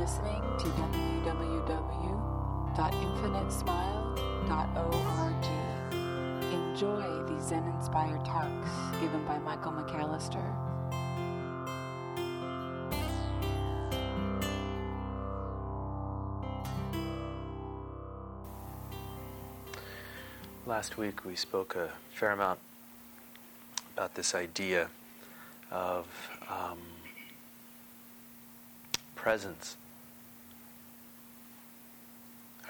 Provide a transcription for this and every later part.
listening to www.infinitesmile.org. Enjoy these Zen inspired talks given by Michael McAllister. Last week we spoke a fair amount about this idea of um, presence.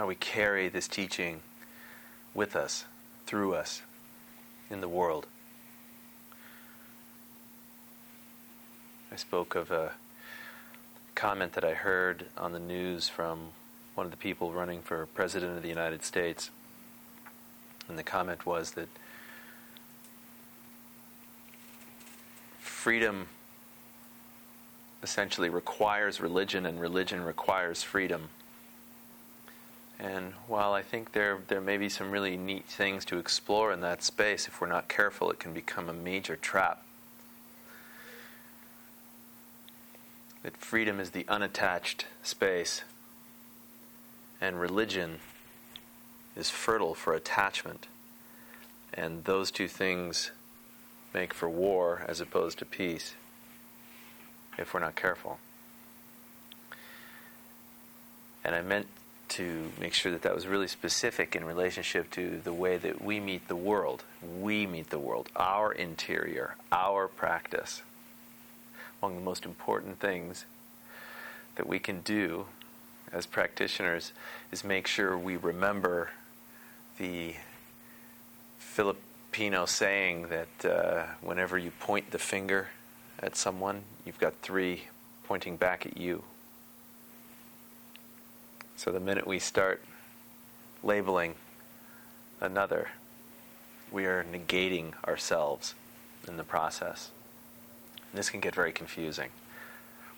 How we carry this teaching with us, through us, in the world. I spoke of a comment that I heard on the news from one of the people running for President of the United States. And the comment was that freedom essentially requires religion and religion requires freedom. And while I think there, there may be some really neat things to explore in that space, if we're not careful, it can become a major trap. That freedom is the unattached space, and religion is fertile for attachment. And those two things make for war as opposed to peace if we're not careful. And I meant to make sure that that was really specific in relationship to the way that we meet the world. We meet the world, our interior, our practice. Of the most important things that we can do as practitioners is make sure we remember the Filipino saying that uh, whenever you point the finger at someone, you've got three pointing back at you. So the minute we start labeling another, we are negating ourselves in the process. And this can get very confusing.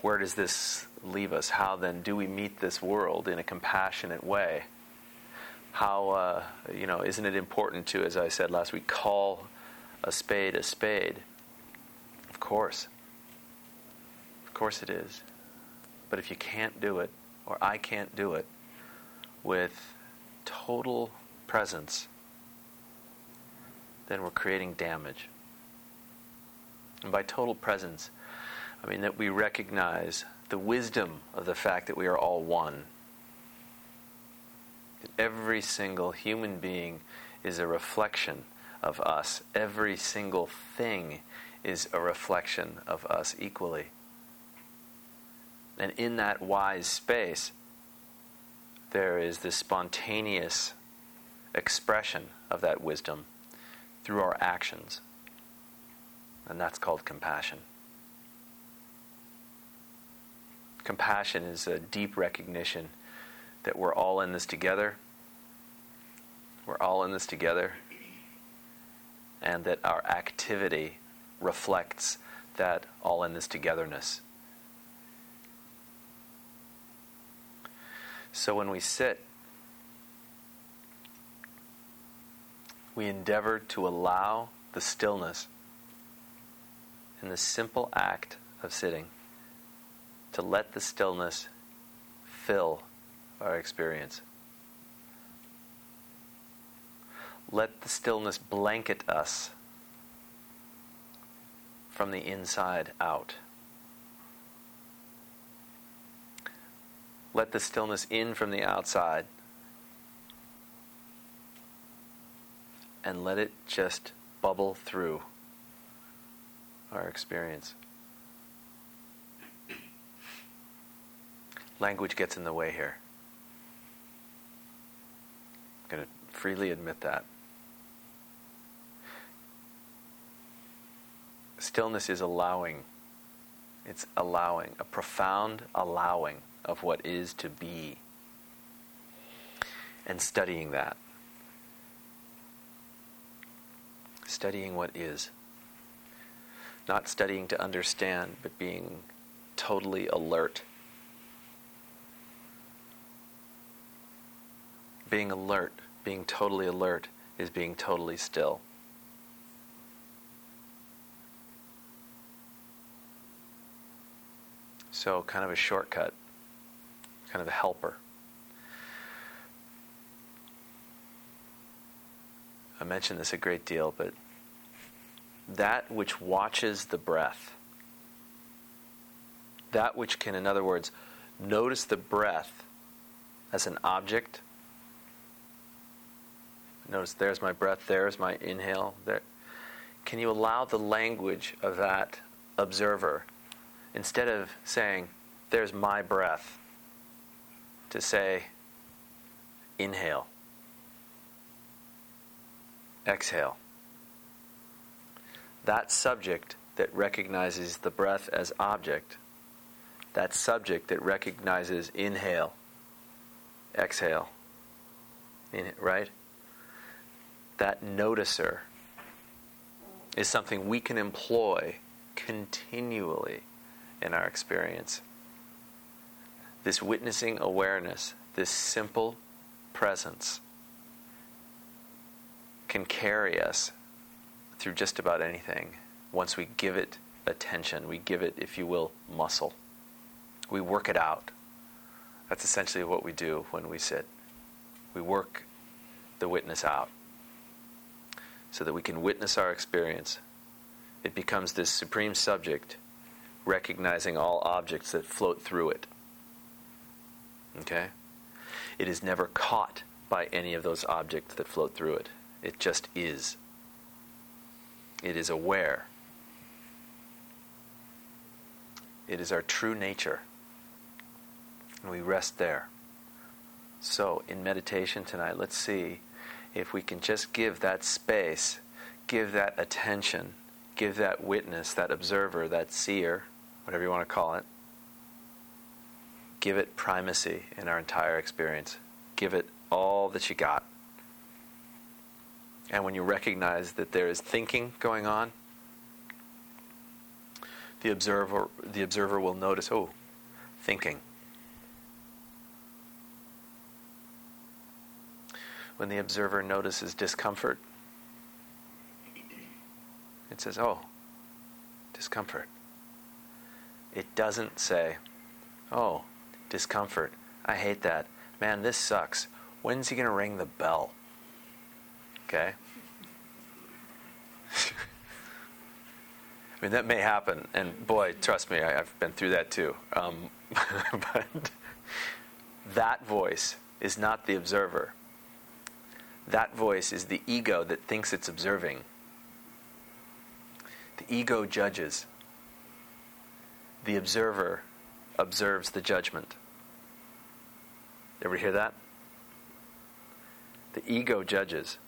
Where does this leave us? How then do we meet this world in a compassionate way? How, uh, you know, isn't it important to, as I said last week, call a spade a spade? Of course Of course it is. But if you can't do it, or I can't do it, with total presence, then we're creating damage. And by total presence, I mean that we recognize the wisdom of the fact that we are all one. That every single human being is a reflection of us. Every single thing is a reflection of us equally. And in that wise space, there is this spontaneous expression of that wisdom through our actions. And that's called compassion. Compassion is a deep recognition that we're all in this together. We're all in this together. And that our activity reflects that all in this togetherness. So when we sit, we endeavor to allow the stillness in the simple act of sitting, to let the stillness fill our experience. Let the stillness blanket us from the inside out. Let the stillness in from the outside. And let it just bubble through our experience. Language gets in the way here. I'm going to freely admit that. Stillness is allowing. It's allowing, a profound allowing of what is to be and studying that. Studying what is. Not studying to understand, but being totally alert. Being alert, being totally alert, is being totally still. So, kind of a shortcut kind of a helper. I mention this a great deal, but that which watches the breath, that which can, in other words, notice the breath as an object. Notice there's my breath, there's my inhale. There. Can you allow the language of that observer, instead of saying, there's my breath, to say, inhale, exhale? That subject that recognizes the breath as object, that subject that recognizes inhale, exhale, in, right? That noticer is something we can employ continually in our experience. This witnessing awareness, this simple presence, can carry us through just about anything once we give it attention. We give it, if you will, muscle. We work it out. That's essentially what we do when we sit. We work the witness out so that we can witness our experience. It becomes this supreme subject, recognizing all objects that float through it. Okay? It is never caught by any of those objects that float through it. It just is. It is aware. It is our true nature. And we rest there. So, in meditation tonight, let's see if we can just give that space, give that attention, give that witness, that observer, that seer, whatever you want to call it, give it primacy in our entire experience. Give it all that you got. And when you recognize that there is thinking going on, the observer, the observer will notice, oh, thinking. when the observer notices discomfort, it says, oh, discomfort. It doesn't say, oh, discomfort. I hate that. Man, this sucks. When's he going to ring the bell? Okay? I mean, that may happen. And boy, trust me, I, have been through that too. Um, but that voice is not the observer. That voice is the ego that thinks it's observing. The ego judges. The observer observes the judgment. Ever hear that? The ego judges.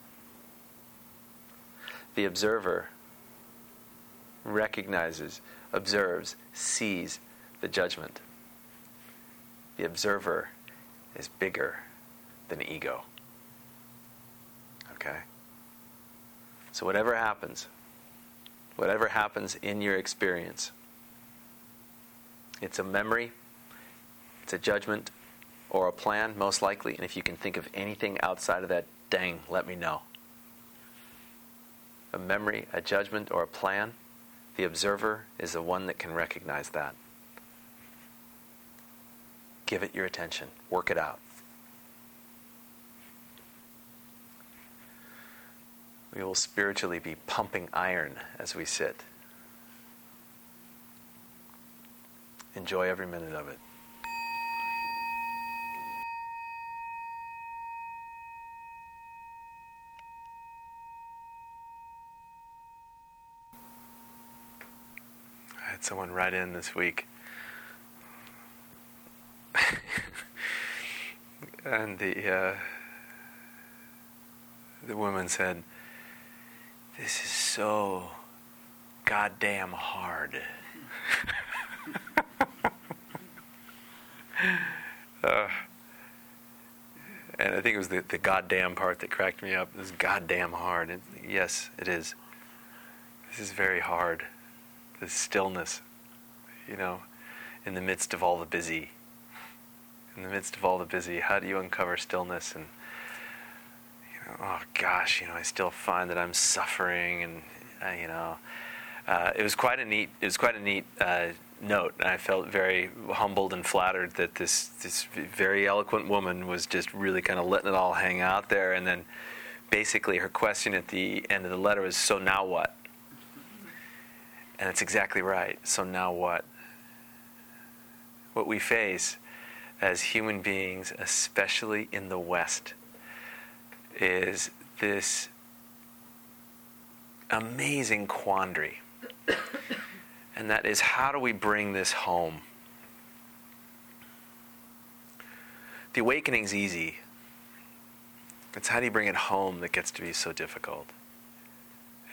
The observer recognizes, observes, sees the judgment. The observer is bigger than ego. Okay? So, whatever happens, whatever happens in your experience, it's a memory, it's a judgment, or a plan, most likely. And if you can think of anything outside of that, dang, let me know. A memory, a judgment, or a plan, the observer is the one that can recognize that. Give it your attention, work it out. We will spiritually be pumping iron as we sit. Enjoy every minute of it. Someone write in this week. and the uh, the woman said, this is so goddamn hard. uh, and I think it was the, the goddamn part that cracked me up. This goddamn hard. And yes, it is. This is very hard. This stillness, you know, in the midst of all the busy. In the midst of all the busy, how do you uncover stillness and you know, oh gosh, you know, I still find that I'm suffering, and uh, you know, uh, it was quite a neat. It was quite a neat uh, note. And I felt very humbled and flattered that this this very eloquent woman was just really kind of letting it all hang out there. And then, basically, her question at the end of the letter was, "So now what?" And it's exactly right. So now what? What we face as human beings, especially in the West, is this amazing quandary. And that is how do we bring this home? The awakening's easy. It's how do you bring it home that gets to be so difficult.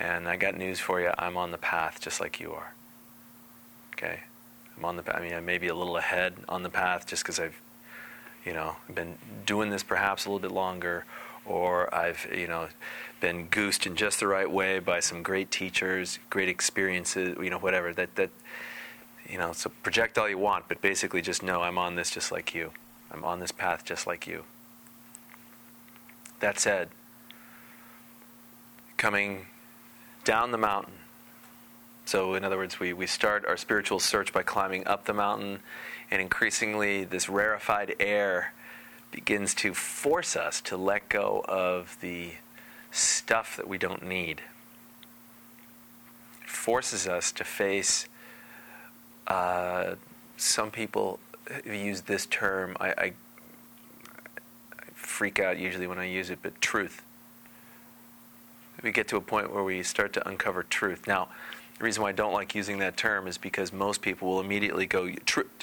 And I got news for you. I'm on the path just like you are. Okay? I'm on the I mean, I may be a little ahead on the path just because I've, you know, been doing this perhaps a little bit longer, or I've, you know, been goosed in just the right way by some great teachers, great experiences, you know, whatever. That that, you know, so project all you want, but basically just know I'm on this just like you. I'm on this path just like you. That said, coming down the mountain. So, in other words, we, we start our spiritual search by climbing up the mountain, and increasingly, this rarefied air begins to force us to let go of the stuff that we don't need. It forces us to face, uh, some people use this term, I, I, I freak out usually when I use it, but truth we get to a point where we start to uncover truth. Now, the reason why I don't like using that term is because most people will immediately go,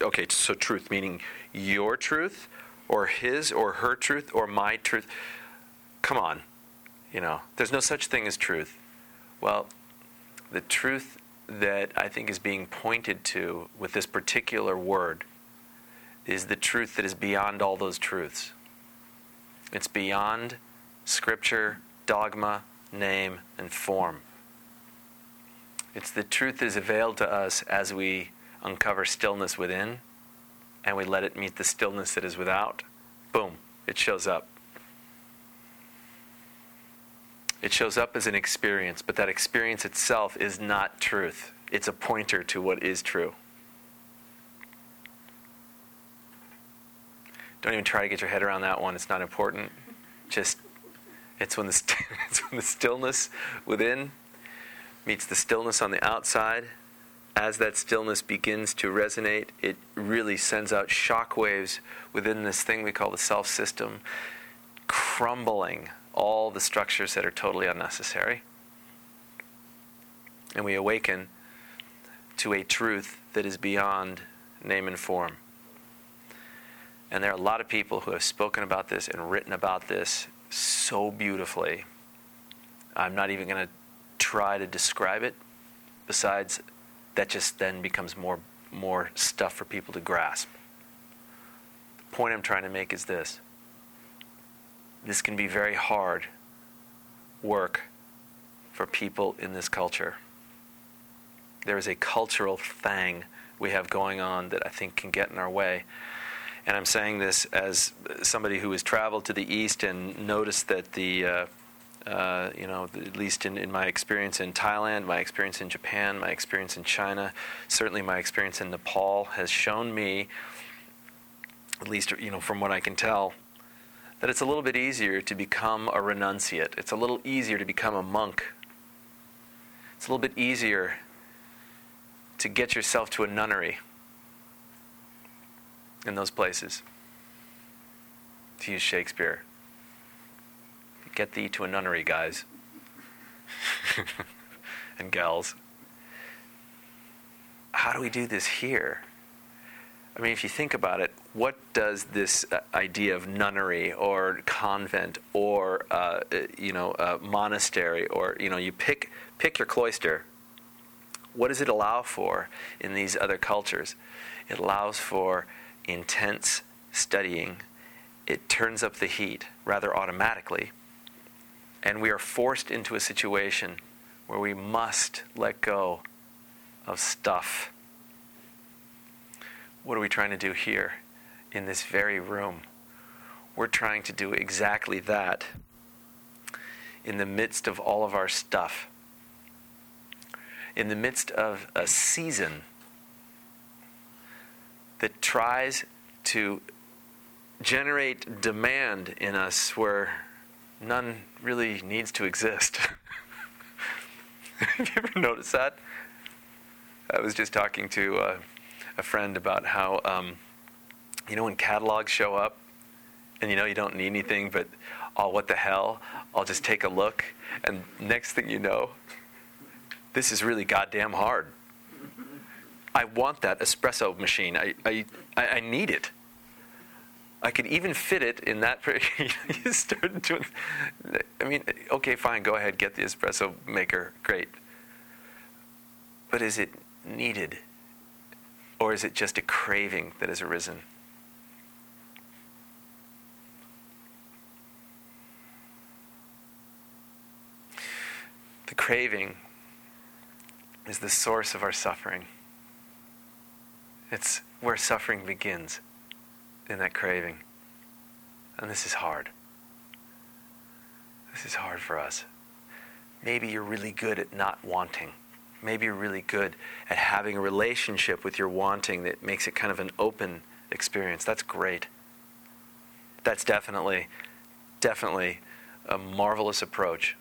okay, so truth, meaning your truth, or his or her truth, or my truth. Come on. You know, there's no such thing as truth. Well, the truth that I think is being pointed to with this particular word is the truth that is beyond all those truths. It's beyond scripture, dogma, name, and form. It's the truth is availed to us as we uncover stillness within and we let it meet the stillness that is without. Boom, it shows up. It shows up as an experience, but that experience itself is not truth. It's a pointer to what is true. Don't even try to get your head around that one, it's not important. Just it's when, the it's when the stillness within meets the stillness on the outside. As that stillness begins to resonate, it really sends out shock waves within this thing we call the self system, crumbling all the structures that are totally unnecessary. And we awaken to a truth that is beyond name and form. And there are a lot of people who have spoken about this and written about this so beautifully. I'm not even going to try to describe it. Besides, that just then becomes more more stuff for people to grasp. The point I'm trying to make is this. This can be very hard work for people in this culture. There is a cultural thing we have going on that I think can get in our way. And I'm saying this as somebody who has traveled to the East and noticed that the, uh, uh, you know, at least in, in my experience in Thailand, my experience in Japan, my experience in China, certainly my experience in Nepal has shown me, at least, you know, from what I can tell, that it's a little bit easier to become a renunciate. It's a little easier to become a monk. It's a little bit easier to get yourself to a nunnery in those places. To use Shakespeare. Get thee to a nunnery, guys. and gals. How do we do this here? I mean, if you think about it, what does this uh, idea of nunnery or convent or uh, uh you know uh, monastery or you know you pick pick your cloister? What does it allow for in these other cultures? It allows for intense studying, it turns up the heat rather automatically. And we are forced into a situation where we must let go of stuff. What are we trying to do here in this very room? We're trying to do exactly that in the midst of all of our stuff. In the midst of a season that tries to generate demand in us where none really needs to exist. Have you ever noticed that? I was just talking to uh, a friend about how, um, you know, when catalogs show up and you know you don't need anything, but oh, what the hell? I'll just take a look. And next thing you know, this is really goddamn hard. I want that espresso machine. I, I, I need it. I could even fit it in that. you started doing. I mean, okay, fine, go ahead, get the espresso maker, great. But is it needed? Or is it just a craving that has arisen? The craving is the source of our suffering. It's where suffering begins, in that craving. And this is hard. This is hard for us. Maybe you're really good at not wanting. Maybe you're really good at having a relationship with your wanting that makes it kind of an open experience. That's great. That's definitely, definitely a marvelous approach.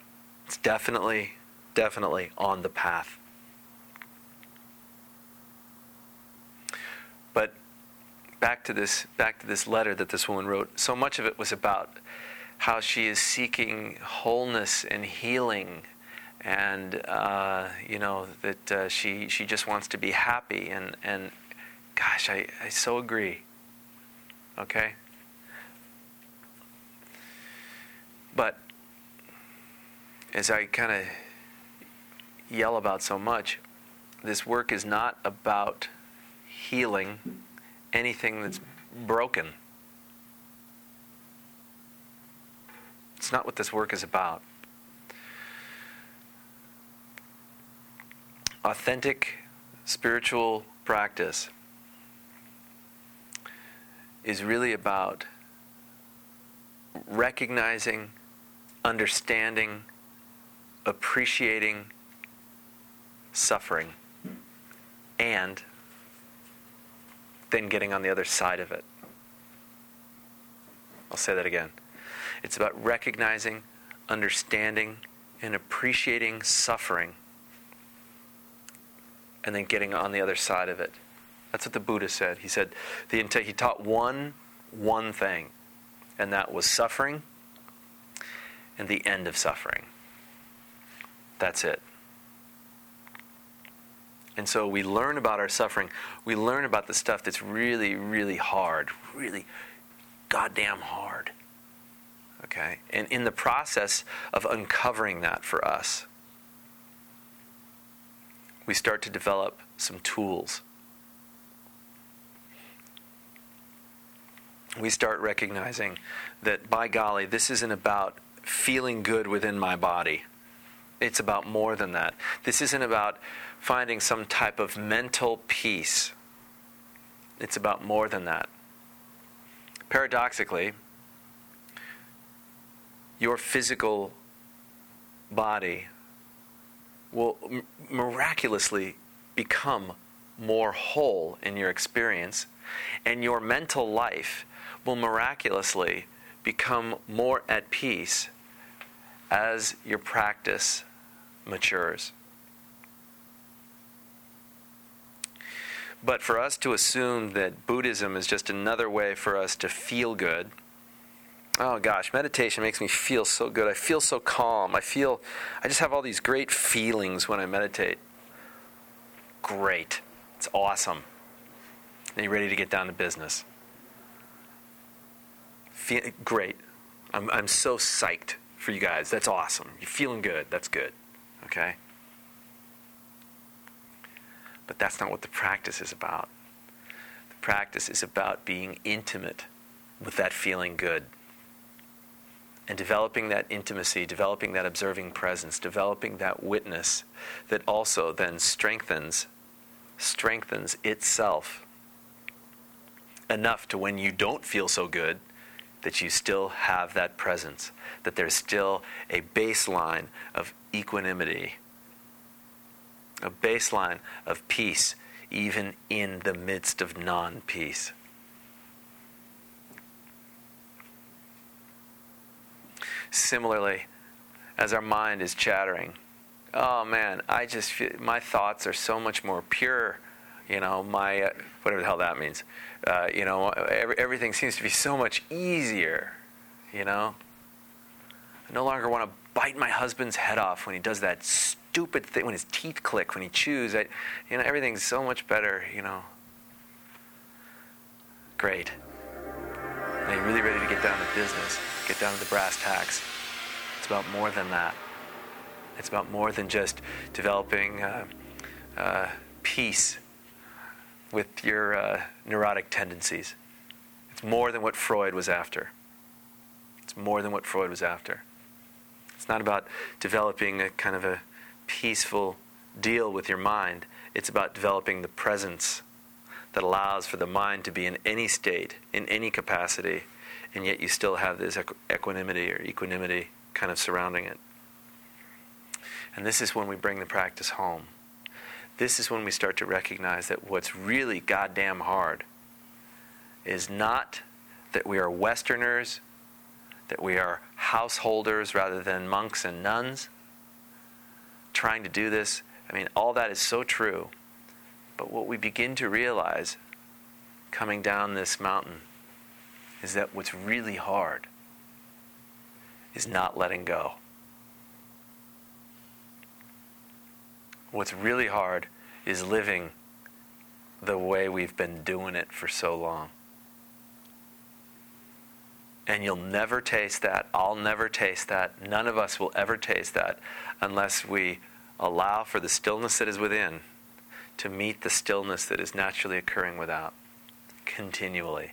It's definitely, definitely on the path. But back to this back to this letter that this woman wrote. So much of it was about how she is seeking wholeness and healing, and uh, you know that uh, she she just wants to be happy. And and gosh, I, I so agree. Okay. But as I kind of yell about so much, this work is not about healing anything that's broken. It's not what this work is about. Authentic spiritual practice is really about recognizing, understanding, appreciating suffering, and then getting on the other side of it. I'll say that again. It's about recognizing, understanding, and appreciating suffering, and then getting on the other side of it. That's what the Buddha said. He said the, he taught one one thing, and that was suffering and the end of suffering. That's it. And so we learn about our suffering. We learn about the stuff that's really, really hard, really goddamn hard. Okay? And in the process of uncovering that for us, we start to develop some tools. We start recognizing that, by golly, this isn't about feeling good within my body. It's about more than that. This isn't about finding some type of mental peace. It's about more than that. Paradoxically, your physical body will m- miraculously become more whole in your experience, and your mental life will miraculously become more at peace as your practice matures. But for us to assume that Buddhism is just another way for us to feel good, oh gosh, meditation makes me feel so good. I feel so calm. I feel, I just have all these great feelings when I meditate. Great. It's awesome. Are you ready to get down to business? Feel, great. I'm, I'm so psyched for you guys. That's awesome. You're feeling good. That's good. Okay? But that's not what the practice is about. The practice is about being intimate with that feeling good and developing that intimacy, developing that observing presence, developing that witness that also then strengthens strengthens itself enough to when you don't feel so good that you still have that presence, that there's still a baseline of equanimity a baseline of peace even in the midst of non peace. Similarly, as our mind is chattering, oh man, I just feel my thoughts are so much more pure. You know, my uh, whatever the hell that means. Uh, you know, every, everything seems to be so much easier. You know, I no longer want to bite my husband's head off when he does that stupid thing, when his teeth click, when he chews. I, you know, everything's so much better. You know, great. Are you're really ready to get down to business? Get down to the brass tacks. It's about more than that. It's about more than just developing uh, uh, peace with your uh, neurotic tendencies. It's more than what Freud was after. It's more than what Freud was after. It's not about developing a kind of a peaceful deal with your mind. It's about developing the presence that allows for the mind to be in any state, in any capacity, and yet you still have this equanimity or equanimity kind of surrounding it. And this is when we bring the practice home. This is when we start to recognize that what's really goddamn hard is not that we are Westerners, that we are householders rather than monks and nuns trying to do this. I mean, all that is so true. But what we begin to realize coming down this mountain is that what's really hard is not letting go. What's really hard is living the way we've been doing it for so long. And you'll never taste that. I'll never taste that. None of us will ever taste that unless we allow for the stillness that is within to meet the stillness that is naturally occurring without continually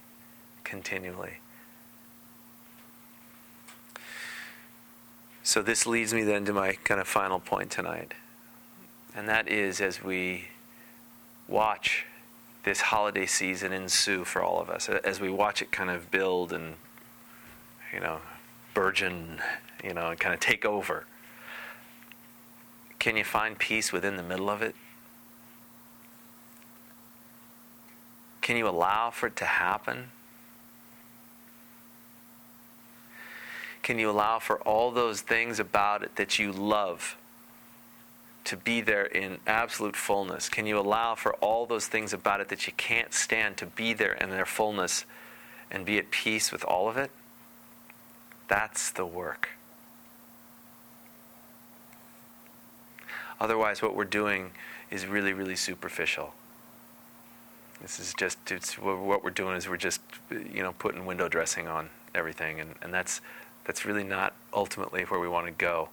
continually. So, this leads me then to my kind of final point tonight. And that is as we watch this holiday season ensue for all of us, as we watch it kind of build and, you know, burgeon, you know, and kind of take over, can you find peace within the middle of it? Can you allow for it to happen? Can you allow for all those things about it that you love to be there in absolute fullness? Can you allow for all those things about it that you can't stand to be there in their fullness and be at peace with all of it? That's the work. Otherwise, what we're doing is really, really superficial. This is just what we're doing is we're just you know putting window dressing on everything, and, and that's that's really not ultimately where we want to go.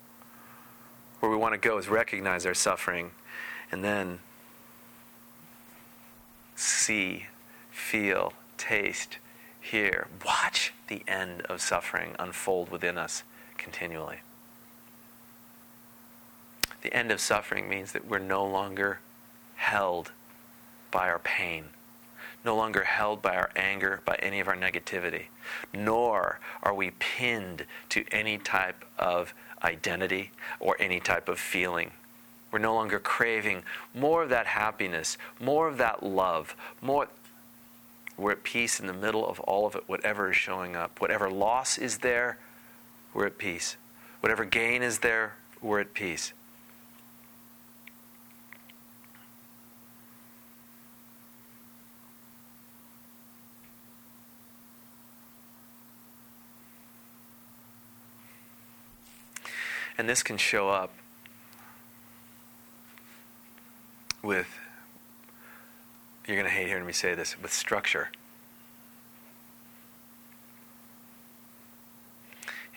Where we want to go is recognize our suffering and then see, feel, taste, hear, watch the end of suffering unfold within us continually. The end of suffering means that we're no longer held by our pain no longer held by our anger, by any of our negativity, nor are we pinned to any type of identity or any type of feeling. We're no longer craving more of that happiness, more of that love, more. We're at peace in the middle of all of it, whatever is showing up. Whatever loss is there, we're at peace. Whatever gain is there, we're at peace. And this can show up with, you're going to hate hearing me say this, with structure.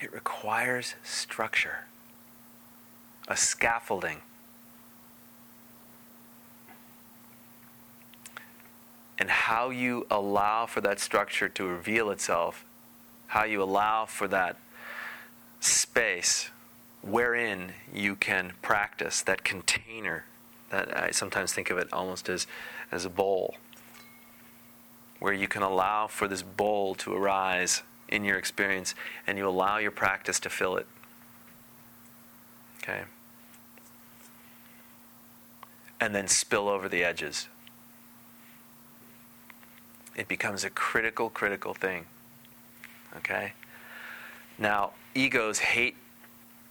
It requires structure, a scaffolding. And how you allow for that structure to reveal itself, how you allow for that space wherein you can practice that container that I sometimes think of it almost as, as a bowl where you can allow for this bowl to arise in your experience and you allow your practice to fill it. Okay? And then spill over the edges. It becomes a critical, critical thing. Okay? Now, egos hate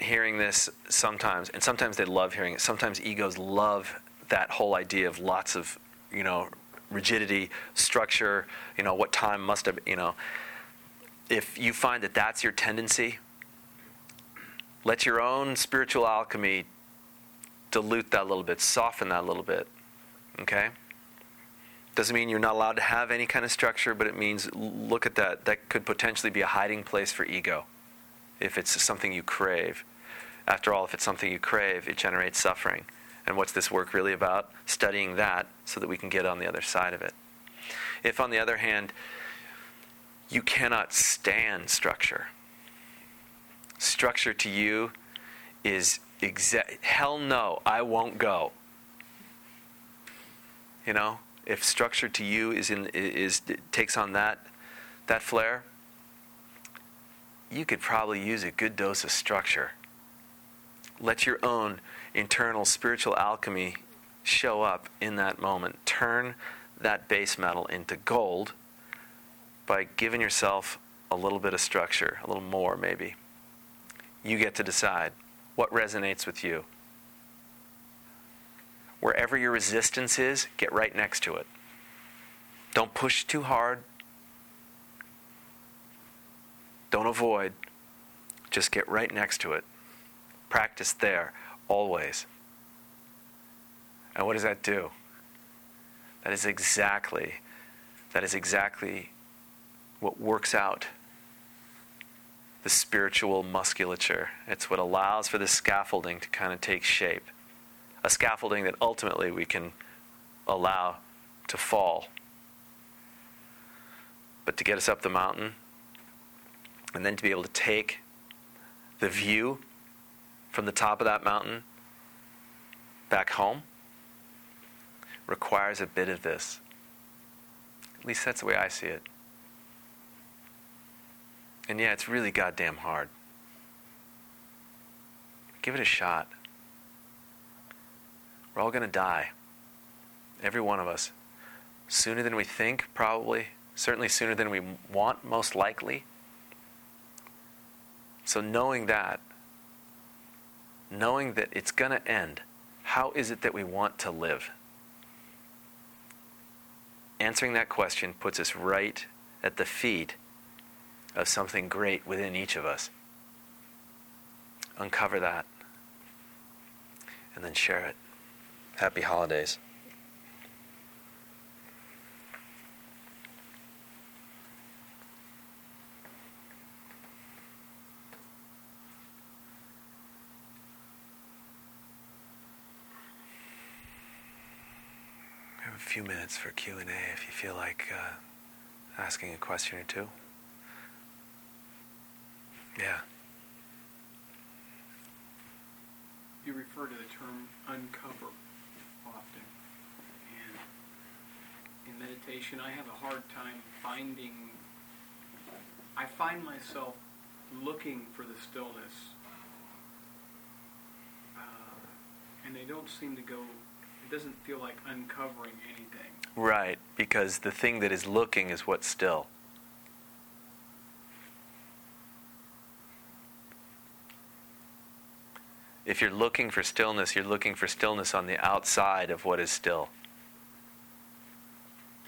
hearing this sometimes, and sometimes they love hearing it. Sometimes egos love that whole idea of lots of, you know, rigidity, structure, you know, what time must have, you know. If you find that that's your tendency, let your own spiritual alchemy dilute that a little bit, soften that a little bit. Okay? Doesn't mean you're not allowed to have any kind of structure, but it means look at that. That could potentially be a hiding place for ego if it's something you crave. After all, if it's something you crave, it generates suffering. And what's this work really about? Studying that so that we can get on the other side of it. If, on the other hand, you cannot stand structure, structure to you is exa- hell no, I won't go. You know, if structure to you is in is takes on that that flair, you could probably use a good dose of structure. Let your own internal spiritual alchemy show up in that moment. Turn that base metal into gold by giving yourself a little bit of structure, a little more maybe. You get to decide what resonates with you. Wherever your resistance is, get right next to it. Don't push too hard. Don't avoid. Just get right next to it. Practice there, always. And what does that do? That is exactly, that is exactly what works out the spiritual musculature. It's what allows for the scaffolding to kind of take shape a scaffolding that ultimately we can allow to fall. But to get us up the mountain, and then to be able to take the view from the top of that mountain back home, requires a bit of this. At least that's the way I see it. And yeah, it's really goddamn hard. Give it a shot. We're all going to die. Every one of us. Sooner than we think, probably. Certainly sooner than we want, most likely. So, knowing that, knowing that it's going to end, how is it that we want to live? Answering that question puts us right at the feet of something great within each of us. Uncover that and then share it. Happy holidays. Few minutes for Q&A if you feel like uh, asking a question or two. Yeah. You refer to the term uncover often. And in meditation, I have a hard time finding, I find myself looking for the stillness. Uh, and they don't seem to go, doesn't feel like uncovering anything. Right, because the thing that is looking is what's still. If you're looking for stillness, you're looking for stillness on the outside of what is still.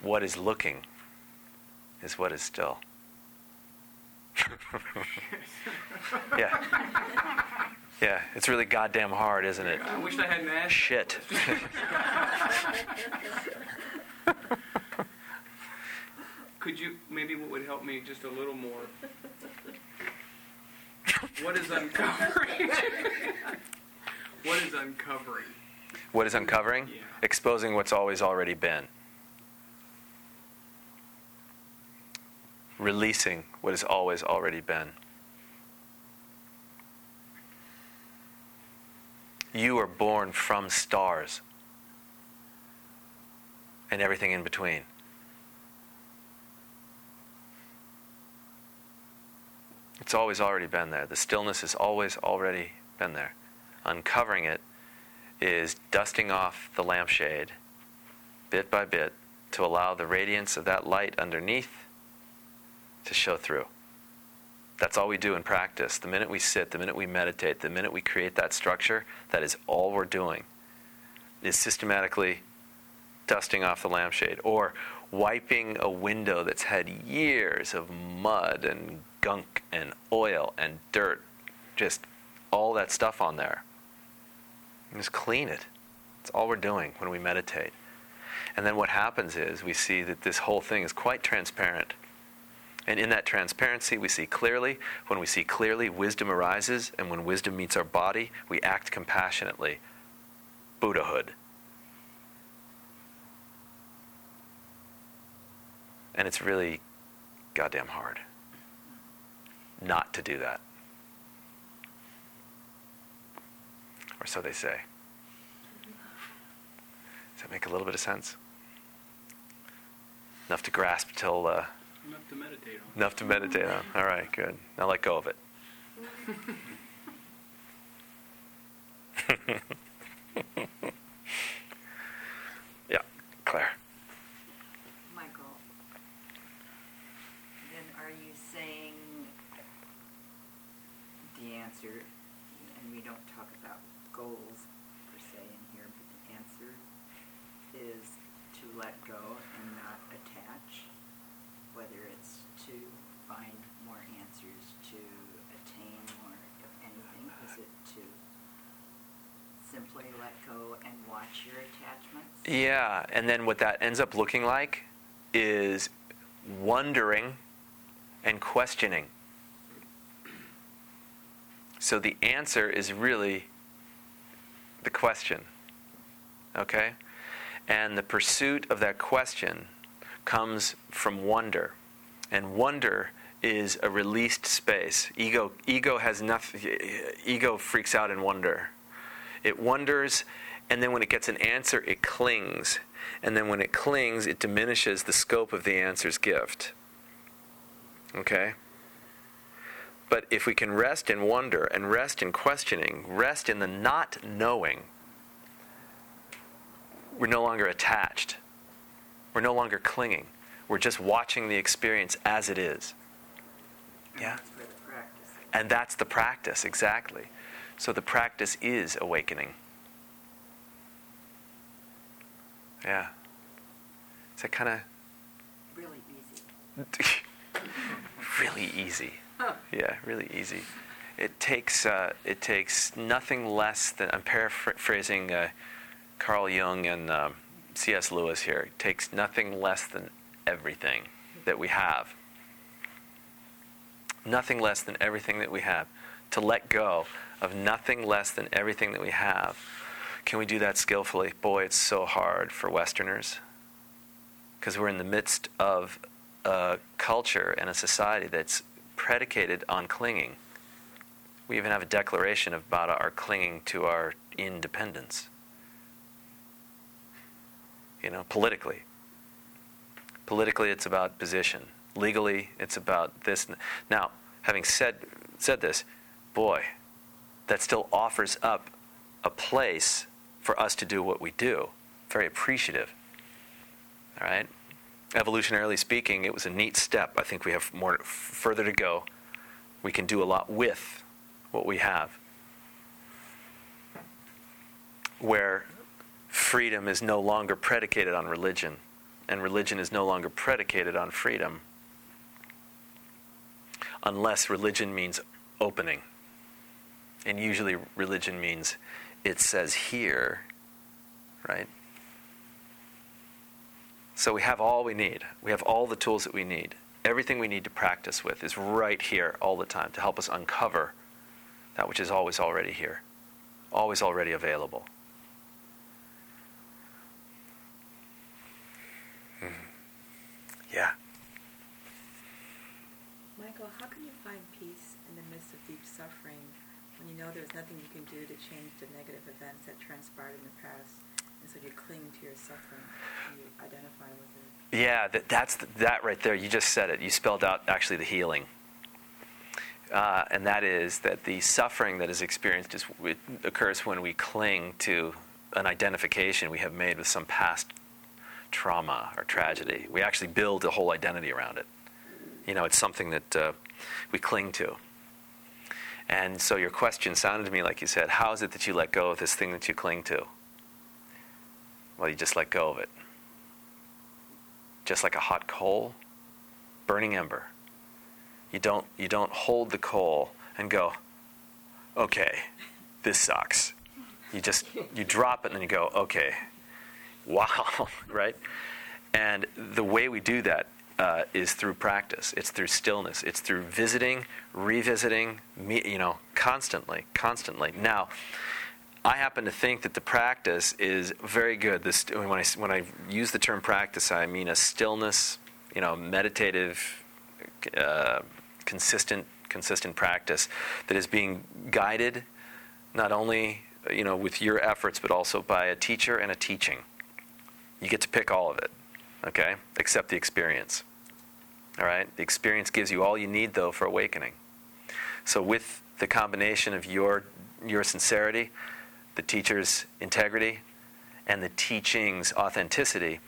What is looking is what is still. yeah. Yeah, it's really goddamn hard, isn't it? I wish I hadn't asked. Shit. Could you, maybe what would help me just a little more? What is uncovering? what is uncovering? What is uncovering? Yeah. Exposing what's always already been. Releasing what has always already been. You are born from stars and everything in between. It's always already been there. The stillness has always already been there. Uncovering it is dusting off the lampshade bit by bit to allow the radiance of that light underneath to show through. That's all we do in practice. The minute we sit, the minute we meditate, the minute we create that structure, that is all we're doing. Is systematically dusting off the lampshade or wiping a window that's had years of mud and gunk and oil and dirt, just all that stuff on there. Just clean it. That's all we're doing when we meditate. And then what happens is we see that this whole thing is quite transparent. And in that transparency, we see clearly. When we see clearly, wisdom arises. And when wisdom meets our body, we act compassionately. Buddhahood. And it's really goddamn hard not to do that. Or so they say. Does that make a little bit of sense? Enough to grasp till. Uh, Enough to meditate on. enough to meditate on. All right, good. Now let go of it. yeah, Claire. Michael, then are you saying the answer, and we don't talk about goals per se in here, but the answer is to let go and not attach, whether it's to find more answers, to attain more of anything, is it to let go and watch your attachments? Yeah, and then what that ends up looking like is wondering and questioning. So the answer is really the question. Okay? And the pursuit of that question comes from wonder. And wonder is a released space. Ego ego has nothing ego freaks out in wonder. It wonders and then when it gets an answer it clings. And then when it clings it diminishes the scope of the answer's gift. Okay? But if we can rest in wonder and rest in questioning, rest in the not knowing, we're no longer attached. We're no longer clinging. We're just watching the experience as it is. Yeah. That's the practice. And that's the practice, exactly. So the practice is awakening. Yeah. Is that kind of Really easy. really easy. Yeah, really easy. It takes uh, it takes nothing less than I'm paraphrasing uh, Carl Jung and um, C.S. Lewis here. It takes nothing less than everything that we have. Nothing less than everything that we have. To let go of nothing less than everything that we have. Can we do that skillfully? Boy, it's so hard for Westerners because we're in the midst of a culture and a society that's predicated on clinging. We even have a declaration of about our clinging to our independence. You know, politically. Politically, it's about position. Legally, it's about this. Now, having said, said this, boy, that still offers up a place for us to do what we do. Very appreciative. All right? Evolutionarily speaking, it was a neat step. I think we have more further to go. We can do a lot with what we have. Where freedom is no longer predicated on religion, and religion is no longer predicated on freedom, unless religion means opening. And usually, religion means it says here, right? So we have all we need. We have all the tools that we need. Everything we need to practice with is right here all the time to help us uncover that which is always already here, always already available. Mhm. Yeah. Michael, how can you find peace in the midst of deep suffering when you know there's nothing you can do to change the negative events that transpired in the past? And so you cling to your suffering you identify with it. Yeah, that, that's the, that right there. You just said it. You spelled out actually the healing. Uh, and that is that the suffering that is experienced is, occurs when we cling to an identification we have made with some past trauma or tragedy. We actually build a whole identity around it. You know, it's something that uh, we cling to. And so your question sounded to me like you said, How is it that you let go of this thing that you cling to? Well, you just let go of it. Just like a hot coal, burning ember. You don't, you don't hold the coal and go, okay, this sucks. You just, you drop it and then you go, okay, wow, right? And the way we do that uh, is through practice. It's through stillness. It's through visiting, revisiting, you know, constantly, constantly. Now, I happen to think that the practice is very good. This, when, I, when I use the term practice, I mean a stillness, you know, meditative, uh, consistent, consistent practice that is being guided not only, you know, with your efforts, but also by a teacher and a teaching. You get to pick all of it, okay? Except the experience. All right? The experience gives you all you need, though, for awakening. So, with the combination of your, your sincerity, the teacher's integrity, and the teaching's authenticity,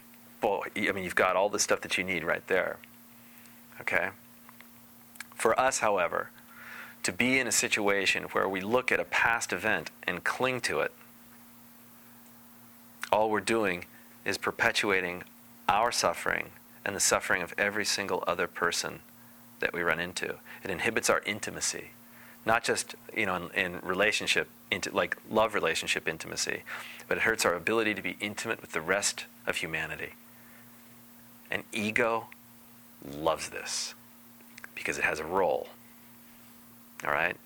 boy, I mean, you've got all the stuff that you need right there. Okay? For us, however, to be in a situation where we look at a past event and cling to it, all we're doing is perpetuating our suffering and the suffering of every single other person that we run into. It inhibits our intimacy, not just you know in, in relationship, into, like love relationship intimacy, but it hurts our ability to be intimate with the rest of humanity. And ego loves this because it has a role. All right?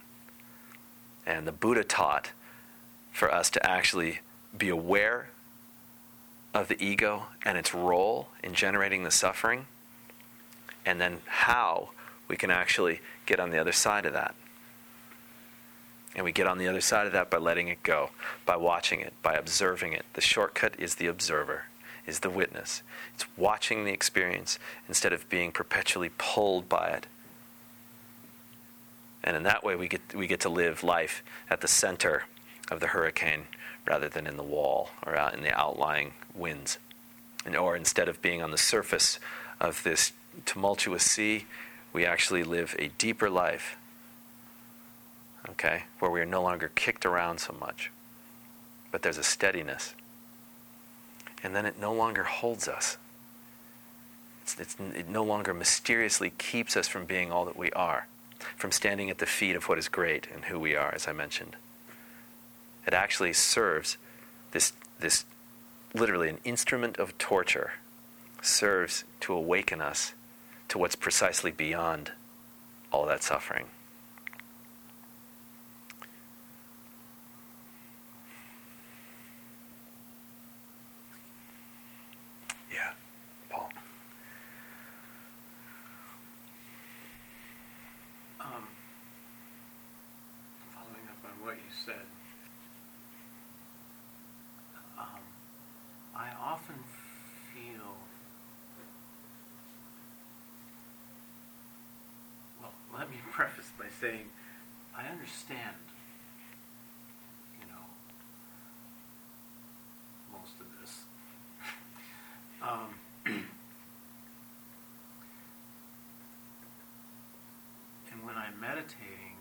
And the Buddha taught for us to actually be aware of the ego and its role in generating the suffering, and then how we can actually get on the other side of that. And we get on the other side of that by letting it go, by watching it, by observing it. The shortcut is the observer, is the witness. It's watching the experience instead of being perpetually pulled by it. And in that way, we get, we get to live life at the center of the hurricane rather than in the wall or out in the outlying winds. And, or instead of being on the surface of this tumultuous sea, we actually live a deeper life, okay, where we are no longer kicked around so much, but there's a steadiness. And then it no longer holds us. It's, it's, it no longer mysteriously keeps us from being all that we are, from standing at the feet of what is great and who we are, as I mentioned. It actually serves this, this literally an instrument of torture, serves to awaken us to what's precisely beyond all that suffering. Yeah, Paul. Um, following up on what you said, um, I often feel, well, let me preface by saying I understand, you know, most of this. um, and when I'm meditating,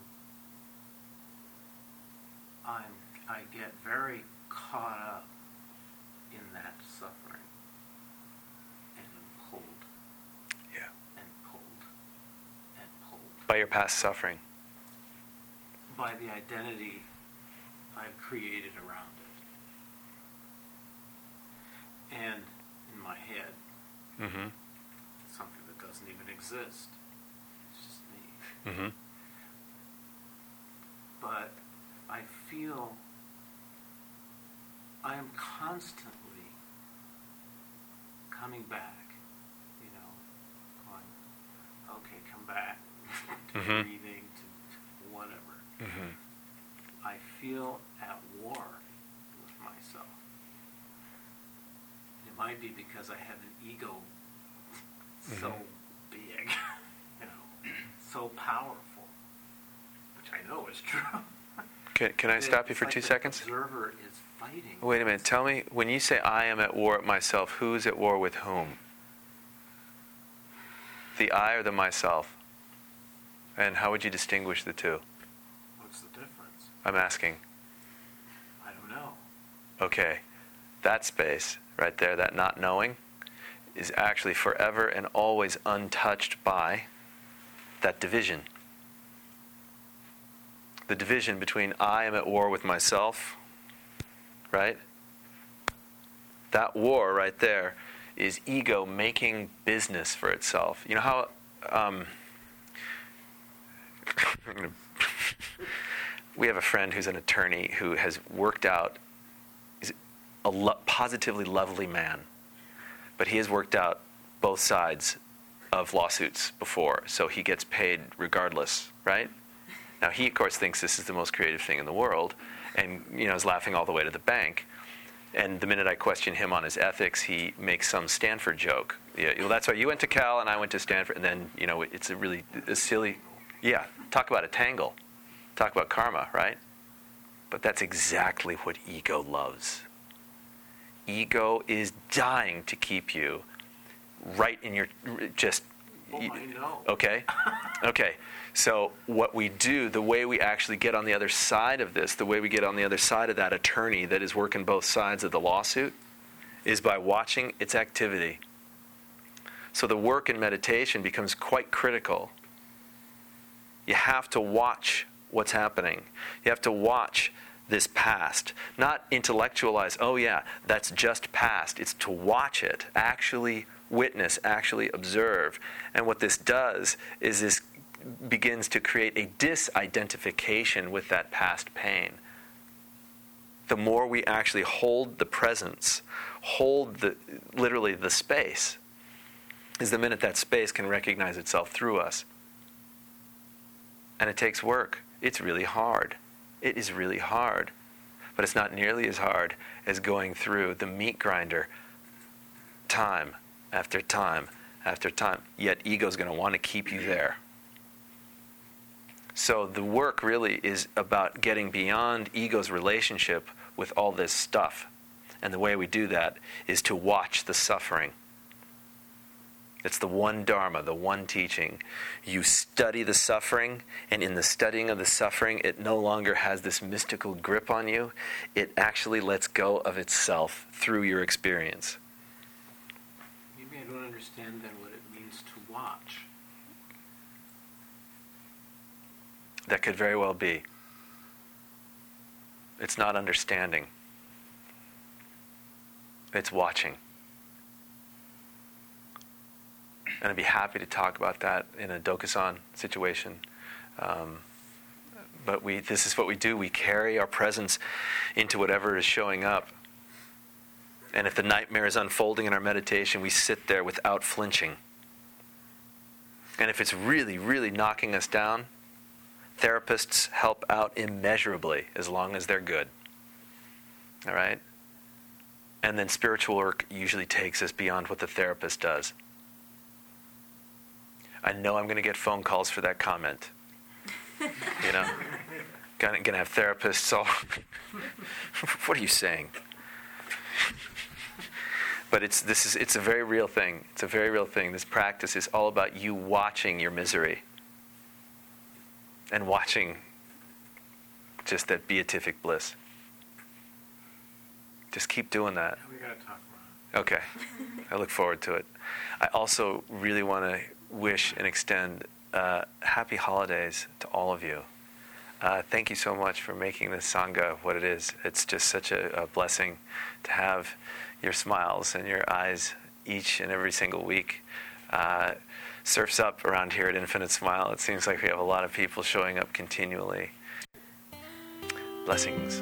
I'm I get very caught up in that suffering and pulled Yeah. and pulled and pulled By your past suffering. By the identity I've created around it. And in my head, Mm-hmm. something that doesn't even exist. It's just me. Mm-hmm. but I feel I am constantly coming back, you know, going, okay, come back to Mhm. breathing, to whatever. Mm-hmm. I feel at war with myself. It might be because I have an ego so Mhm. big, you know, so powerful, which I know is true. Can, can I It's stop you for like two the seconds? observer is fighting. Wait a minute. Tell me, when you say I am at war with myself, who's at war with whom? The I or the myself? And how would you distinguish the two? What's the difference? I'm asking. I don't know. Okay, that space right there, that not knowing, is actually forever and always untouched by that division. The division between I am at war with myself, right? That war right there is ego making business for itself. You know how. Um, we have a friend who's an attorney who has worked out he's a lo- positively lovely man but he has worked out both sides of lawsuits before so he gets paid regardless right now he of course thinks this is the most creative thing in the world and you know is laughing all the way to the bank and the minute I question him on his ethics, he makes some Stanford joke. Yeah, well, that's why you went to Cal and I went to Stanford, and then you know it's a really a silly. Yeah, talk about a tangle. Talk about karma, right? But that's exactly what ego loves. Ego is dying to keep you right in your just. Oh, I know. Okay? Okay. So, what we do, the way we actually get on the other side of this, the way we get on the other side of that attorney that is working both sides of the lawsuit, is by watching its activity. So, the work in meditation becomes quite critical. You have to watch what's happening, you have to watch this past, not intellectualize, oh, yeah, that's just past. It's to watch it, actually witness, actually observe. And what this does is this begins to create a disidentification with that past pain. The more we actually hold the presence, hold the literally the space, is the minute that space can recognize itself through us. And it takes work. It's really hard. It is really hard. But it's not nearly as hard as going through the meat grinder time after time after time. Yet ego's going to want to keep you there. So the work really is about getting beyond ego's relationship with all this stuff. And the way we do that is to watch the suffering. It's the one Dharma, the one teaching. You study the suffering, and in the studying of the suffering, it no longer has this mystical grip on you. It actually lets go of itself through your experience. Maybe I don't understand then what it means to watch. That could very well be. It's not understanding, it's watching. And I'd be happy to talk about that in a Dokusan situation. Um, but we, this is what we do. We carry our presence into whatever is showing up. And if the nightmare is unfolding in our meditation, we sit there without flinching. And if it's really, really knocking us down, therapists help out immeasurably as long as they're good. All right? And then spiritual work usually takes us beyond what the therapist does. I know I'm going to get phone calls for that comment. you know, gonna, gonna have therapists all. what are you saying? but it's this is it's a very real thing. It's a very real thing. This practice is all about you watching your misery and watching just that beatific bliss. Just keep doing that. We gotta talk about it. Okay. I look forward to it. I also really want to wish and extend uh, happy holidays to all of you. Uh, thank you so much for making this Sangha what it is. It's just such a, a blessing to have your smiles and your eyes each and every single week. Uh, surfs up around here at Infinite Smile. It seems like we have a lot of people showing up continually. Blessings.